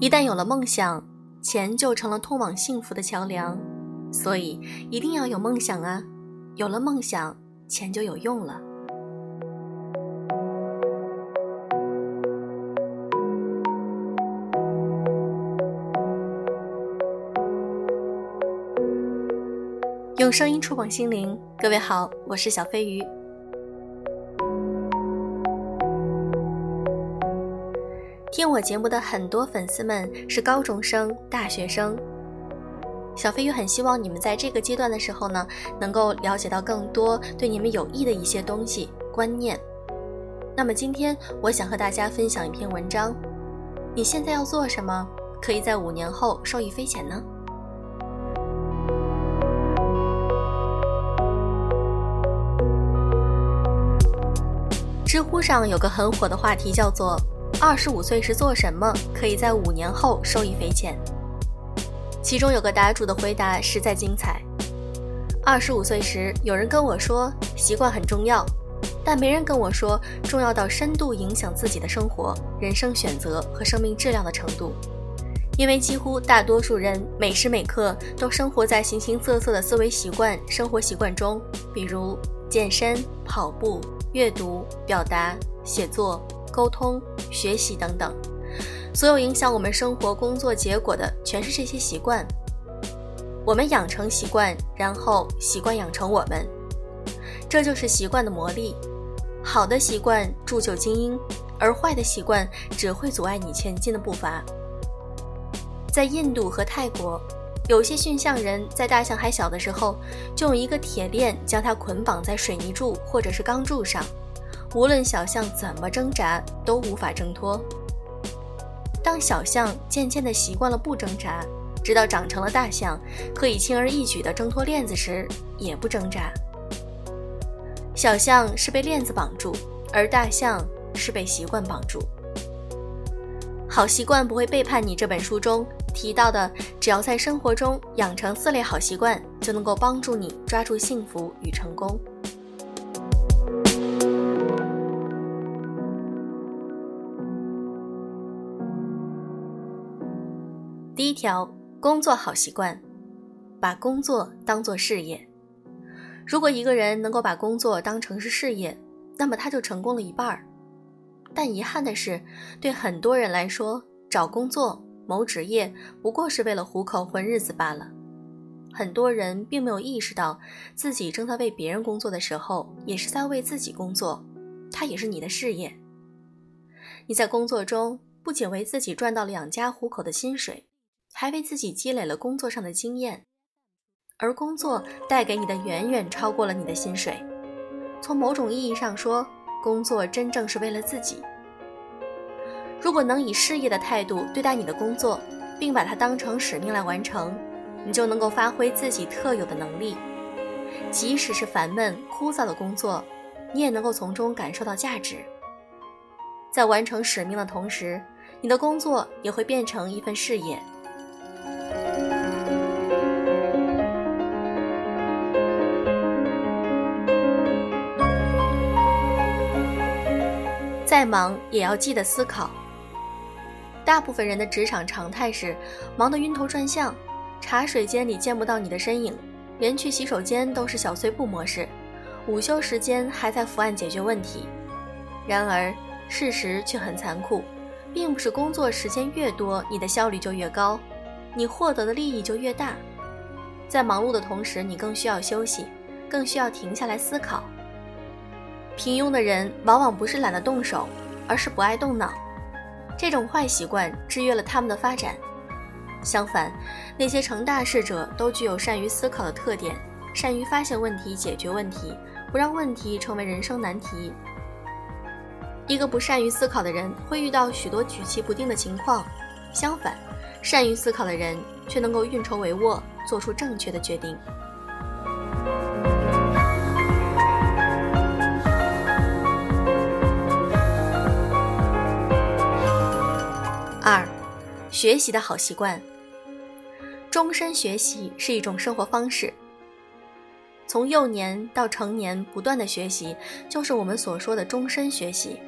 一旦有了梦想，钱就成了通往幸福的桥梁。所以一定要有梦想啊！有了梦想，钱就有用了。用声音触碰心灵，各位好，我是小飞鱼。听我节目的很多粉丝们是高中生、大学生，小飞鱼很希望你们在这个阶段的时候呢，能够了解到更多对你们有益的一些东西、观念。那么今天我想和大家分享一篇文章：你现在要做什么，可以在五年后受益匪浅呢？知乎上有个很火的话题，叫做“二十五岁时做什么可以在五年后受益匪浅”。其中有个答主的回答实在精彩：二十五岁时，有人跟我说习惯很重要，但没人跟我说重要到深度影响自己的生活、人生选择和生命质量的程度。因为几乎大多数人每时每刻都生活在形形色色的思维习惯、生活习惯中，比如健身、跑步。阅读、表达、写作、沟通、学习等等，所有影响我们生活、工作结果的，全是这些习惯。我们养成习惯，然后习惯养成我们，这就是习惯的魔力。好的习惯铸就精英，而坏的习惯只会阻碍你前进的步伐。在印度和泰国。有些驯象人在大象还小的时候，就用一个铁链将它捆绑在水泥柱或者是钢柱上，无论小象怎么挣扎，都无法挣脱。当小象渐渐地习惯了不挣扎，直到长成了大象，可以轻而易举地挣脱链子时，也不挣扎。小象是被链子绑住，而大象是被习惯绑住。好习惯不会背叛你。这本书中。提到的，只要在生活中养成四类好习惯，就能够帮助你抓住幸福与成功。条，工作好习惯，把工作当做事业。如果一个人能够把工作当成是事业，那么他就成功了一半儿。但遗憾的是，对很多人来说，找工作。谋职业不过是为了糊口混日子罢了。很多人并没有意识到，自己正在为别人工作的时候，也是在为自己工作。它也是你的事业。你在工作中不仅为自己赚到了养家糊口的薪水，还为自己积累了工作上的经验。而工作带给你的远远超过了你的薪水。从某种意义上说，工作真正是为了自己。如果能以事业的态度对待你的工作，并把它当成使命来完成，你就能够发挥自己特有的能力。即使是烦闷枯燥的工作，你也能够从中感受到价值。在完成使命的同时，你的工作也会变成一份事业。再忙也要记得思考。大部分人的职场常态是忙得晕头转向，茶水间里见不到你的身影，连去洗手间都是小碎步模式，午休时间还在伏案解决问题。然而，事实却很残酷，并不是工作时间越多，你的效率就越高，你获得的利益就越大。在忙碌的同时，你更需要休息，更需要停下来思考。平庸的人往往不是懒得动手，而是不爱动脑。这种坏习惯制约了他们的发展。相反，那些成大事者都具有善于思考的特点，善于发现问题、解决问题，不让问题成为人生难题。一个不善于思考的人会遇到许多举棋不定的情况，相反，善于思考的人却能够运筹帷幄，做出正确的决定。学习的好习惯，终身学习是一种生活方式。从幼年到成年，不断的学习，就是我们所说的终身学习。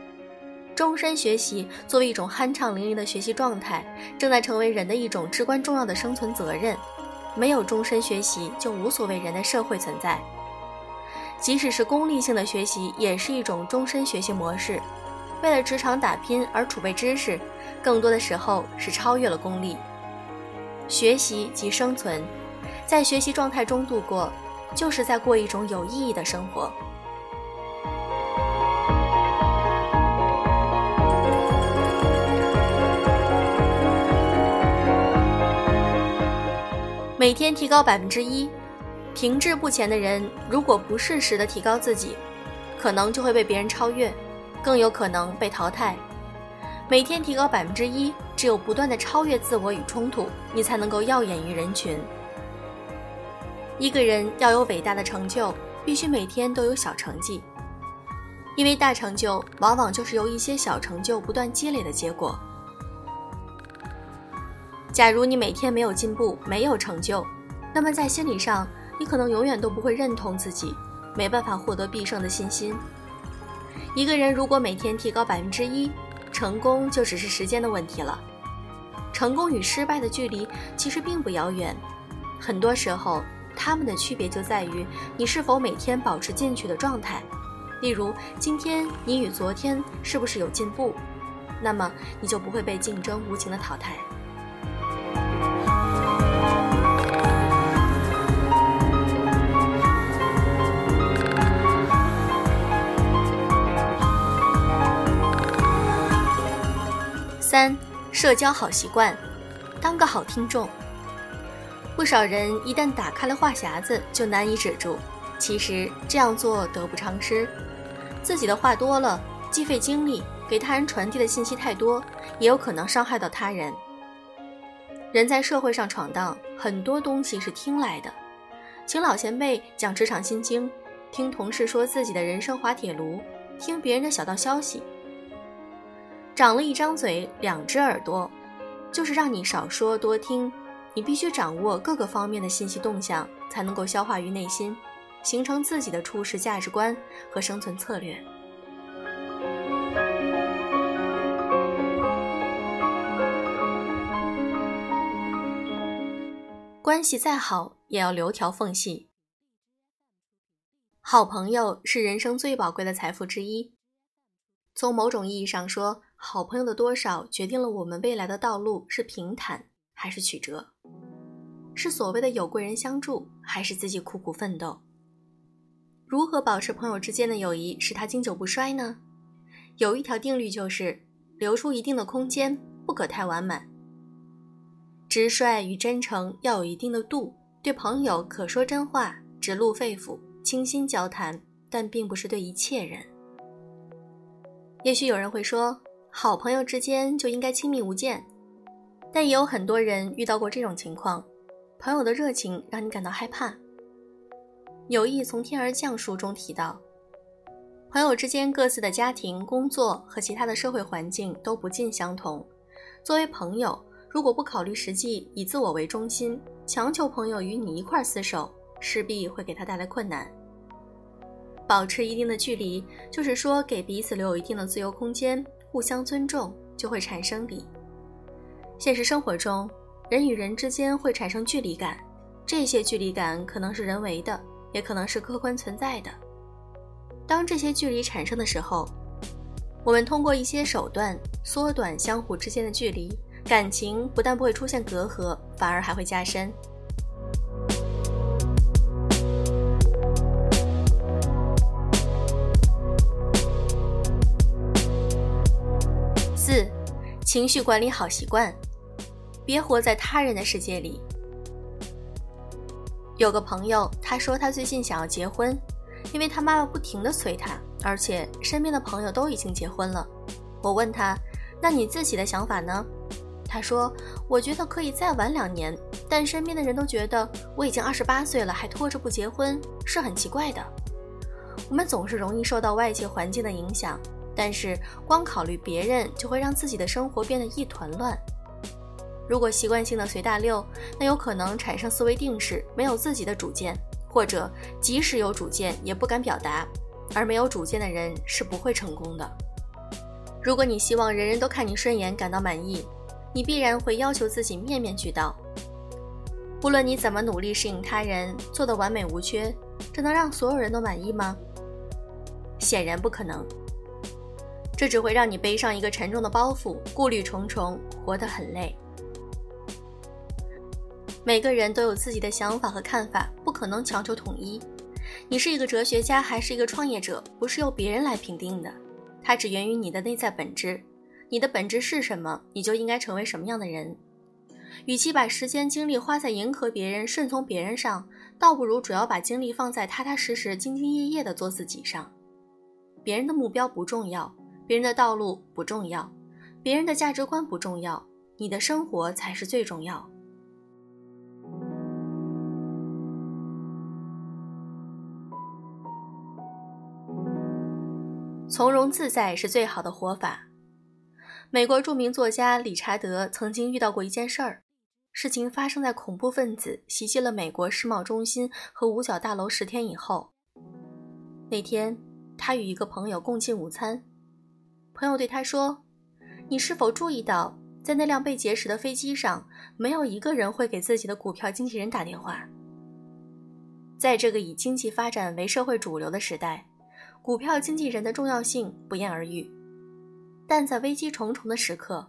终身学习作为一种酣畅淋漓的学习状态，正在成为人的一种至关重要的生存责任。没有终身学习，就无所谓人的社会存在。即使是功利性的学习，也是一种终身学习模式。为了职场打拼而储备知识，更多的时候是超越了功利。学习即生存，在学习状态中度过，就是在过一种有意义的生活。每天提高百分之一，停滞不前的人，如果不适时的提高自己，可能就会被别人超越，更有可能被淘汰。每天提高百分之一，只有不断的超越自我与冲突，你才能够耀眼于人群。一个人要有伟大的成就，必须每天都有小成绩，因为大成就往往就是由一些小成就不断积累的结果。假如你每天没有进步，没有成就，那么在心理上，你可能永远都不会认同自己，没办法获得必胜的信心。一个人如果每天提高百分之一，成功就只是时间的问题了。成功与失败的距离其实并不遥远，很多时候，他们的区别就在于你是否每天保持进取的状态。例如，今天你与昨天是不是有进步，那么你就不会被竞争无情的淘汰。三、社交好习惯，当个好听众。不少人一旦打开了话匣子，就难以止住。其实这样做得不偿失，自己的话多了，既费精力，给他人传递的信息太多，也有可能伤害到他人。人在社会上闯荡，很多东西是听来的，请老前辈讲职场心经，听同事说自己的人生滑铁卢，听别人的小道消息。长了一张嘴，两只耳朵，就是让你少说多听。你必须掌握各个方面的信息动向，才能够消化于内心，形成自己的处事价值观和生存策略。关系再好，也要留条缝隙。好朋友是人生最宝贵的财富之一。从某种意义上说，好朋友的多少决定了我们未来的道路是平坦还是曲折，是所谓的有贵人相助，还是自己苦苦奋斗？如何保持朋友之间的友谊，使它经久不衰呢？有一条定律就是：留出一定的空间，不可太完满。直率与真诚要有一定的度，对朋友可说真话，直露肺腑，倾心交谈，但并不是对一切人。也许有人会说，好朋友之间就应该亲密无间，但也有很多人遇到过这种情况，朋友的热情让你感到害怕。《友谊从天而降》书中提到，朋友之间各自的家庭、工作和其他的社会环境都不尽相同。作为朋友，如果不考虑实际，以自我为中心，强求朋友与你一块厮守，势必会给他带来困难。保持一定的距离，就是说给彼此留有一定的自由空间，互相尊重，就会产生理。现实生活中，人与人之间会产生距离感，这些距离感可能是人为的，也可能是客观存在的。当这些距离产生的时候，我们通过一些手段缩短相互之间的距离，感情不但不会出现隔阂，反而还会加深。情绪管理好习惯，别活在他人的世界里。有个朋友，他说他最近想要结婚，因为他妈妈不停的催他，而且身边的朋友都已经结婚了。我问他，那你自己的想法呢？他说，我觉得可以再晚两年，但身边的人都觉得我已经二十八岁了，还拖着不结婚，是很奇怪的。我们总是容易受到外界环境的影响。但是光考虑别人，就会让自己的生活变得一团乱。如果习惯性的随大流，那有可能产生思维定式，没有自己的主见，或者即使有主见也不敢表达。而没有主见的人是不会成功的。如果你希望人人都看你顺眼，感到满意，你必然会要求自己面面俱到。无论你怎么努力适应他人，做得完美无缺，这能让所有人都满意吗？显然不可能。这只会让你背上一个沉重的包袱，顾虑重重，活得很累。每个人都有自己的想法和看法，不可能强求统一。你是一个哲学家还是一个创业者，不是由别人来评定的，它只源于你的内在本质。你的本质是什么，你就应该成为什么样的人。与其把时间精力花在迎合别人、顺从别人上，倒不如主要把精力放在踏踏实实、兢兢业业的做自己上。别人的目标不重要，别人的道路不重要，别人的价值观不重要，你的生活才是最重要。从容自在是最好的活法。美国著名作家理查德曾经遇到过一件事儿，事情发生在恐怖分子袭击了美国世贸中心和五角大楼十天以后。那天，他与一个朋友共进午餐，朋友对他说：“你是否注意到，在那辆被劫持的飞机上，没有一个人会给自己的股票经纪人打电话？在这个以经济发展为社会主流的时代，股票经纪人的重要性不言而喻。”但在危机重重的时刻，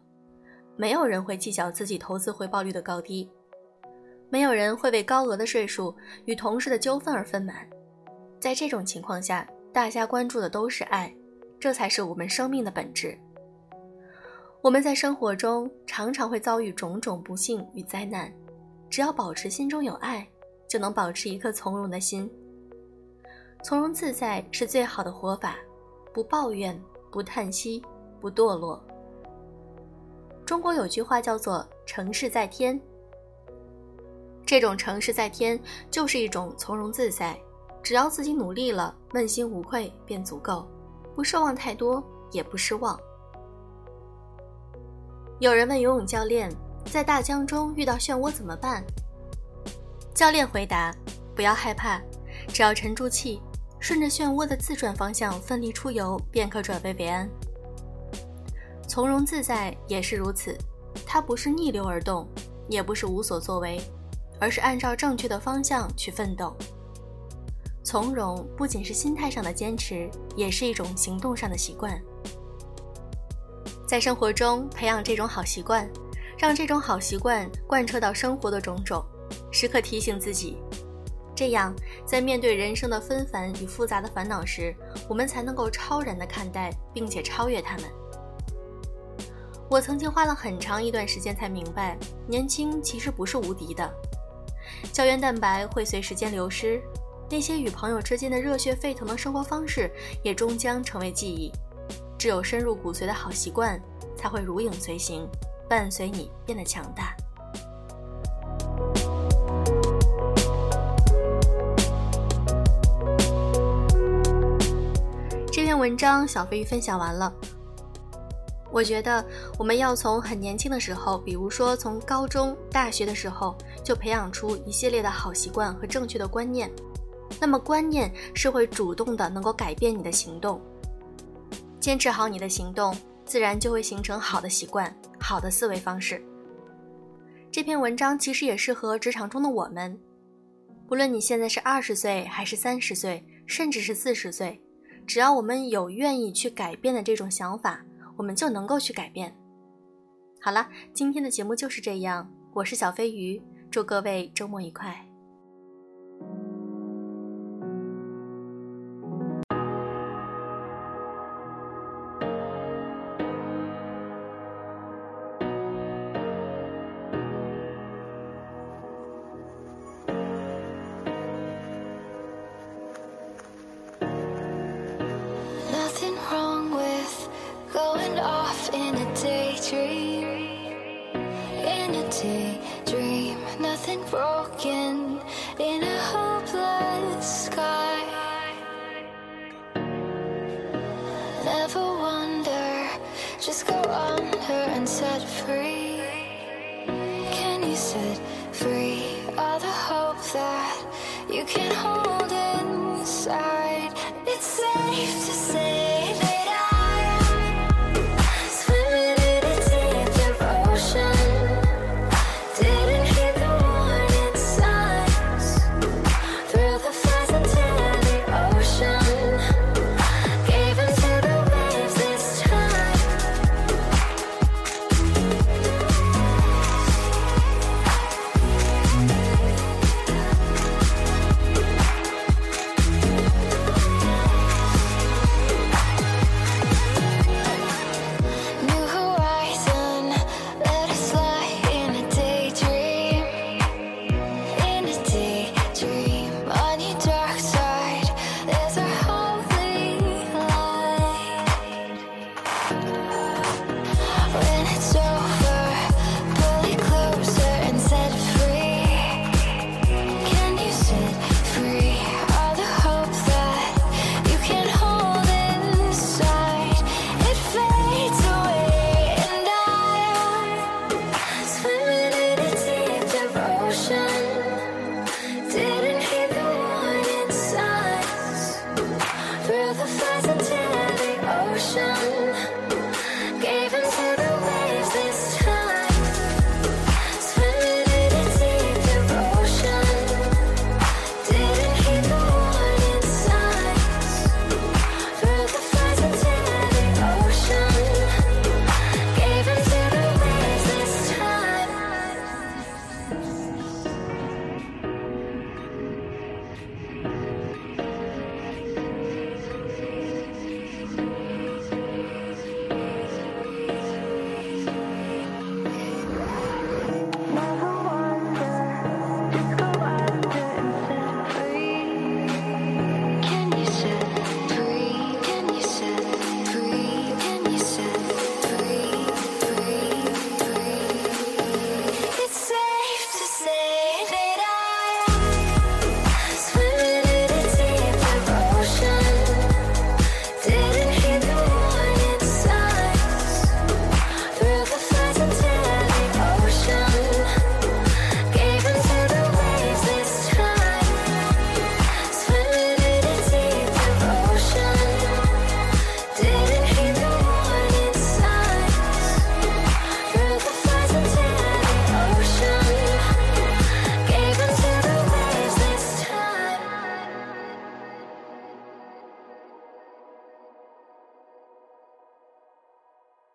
没有人会计较自己投资回报率的高低，没有人会为高额的税数与同事的纠纷而愤满。在这种情况下，大家关注的都是爱，这才是我们生命的本质。我们在生活中常常会遭遇种种不幸与灾难，只要保持心中有爱，就能保持一颗从容的心。从容自在是最好的活法，不抱怨，不叹息。不堕落。中国有句话叫做“成事在天”，这种成事在天就是一种从容自在，只要自己努力了，问心无愧便足够，不奢望太多，也不失望。有人问游泳教练，在大江中遇到漩涡怎么办？教练回答：不要害怕，只要沉住气，顺着漩涡的自转方向奋力出游，便可转危为安。从容自在也是如此，它不是逆流而动，也不是无所作为，而是按照正确的方向去奋斗。从容不仅是心态上的坚持，也是一种行动上的习惯。在生活中培养这种好习惯，让这种好习惯贯彻到生活的种种，时刻提醒自己，这样在面对人生的纷繁与复杂的烦恼时，我们才能够超然的看待，并且超越他们。我曾经花了很长一段时间才明白，年轻其实不是无敌的。胶原蛋白会随时间流失，那些与朋友之间的热血沸腾的生活方式也终将成为记忆。只有深入骨髓的好习惯，才会如影随形，伴随你变得强大。这篇文章小飞鱼分享完了。我觉得我们要从很年轻的时候，比如说从高中、大学的时候，就培养出一系列的好习惯和正确的观念。那么观念是会主动的，能够改变你的行动。坚持好你的行动，自然就会形成好的习惯、好的思维方式。这篇文章其实也适合职场中的我们，不论你现在是二十岁还是三十岁，甚至是四十岁，只要我们有愿意去改变的这种想法。我们就能够去改变。好了，今天的节目就是这样。我是小飞鱼，祝各位周末愉快。And set free. Can you set free all the hope that you can hold inside? It's safe to say. ocean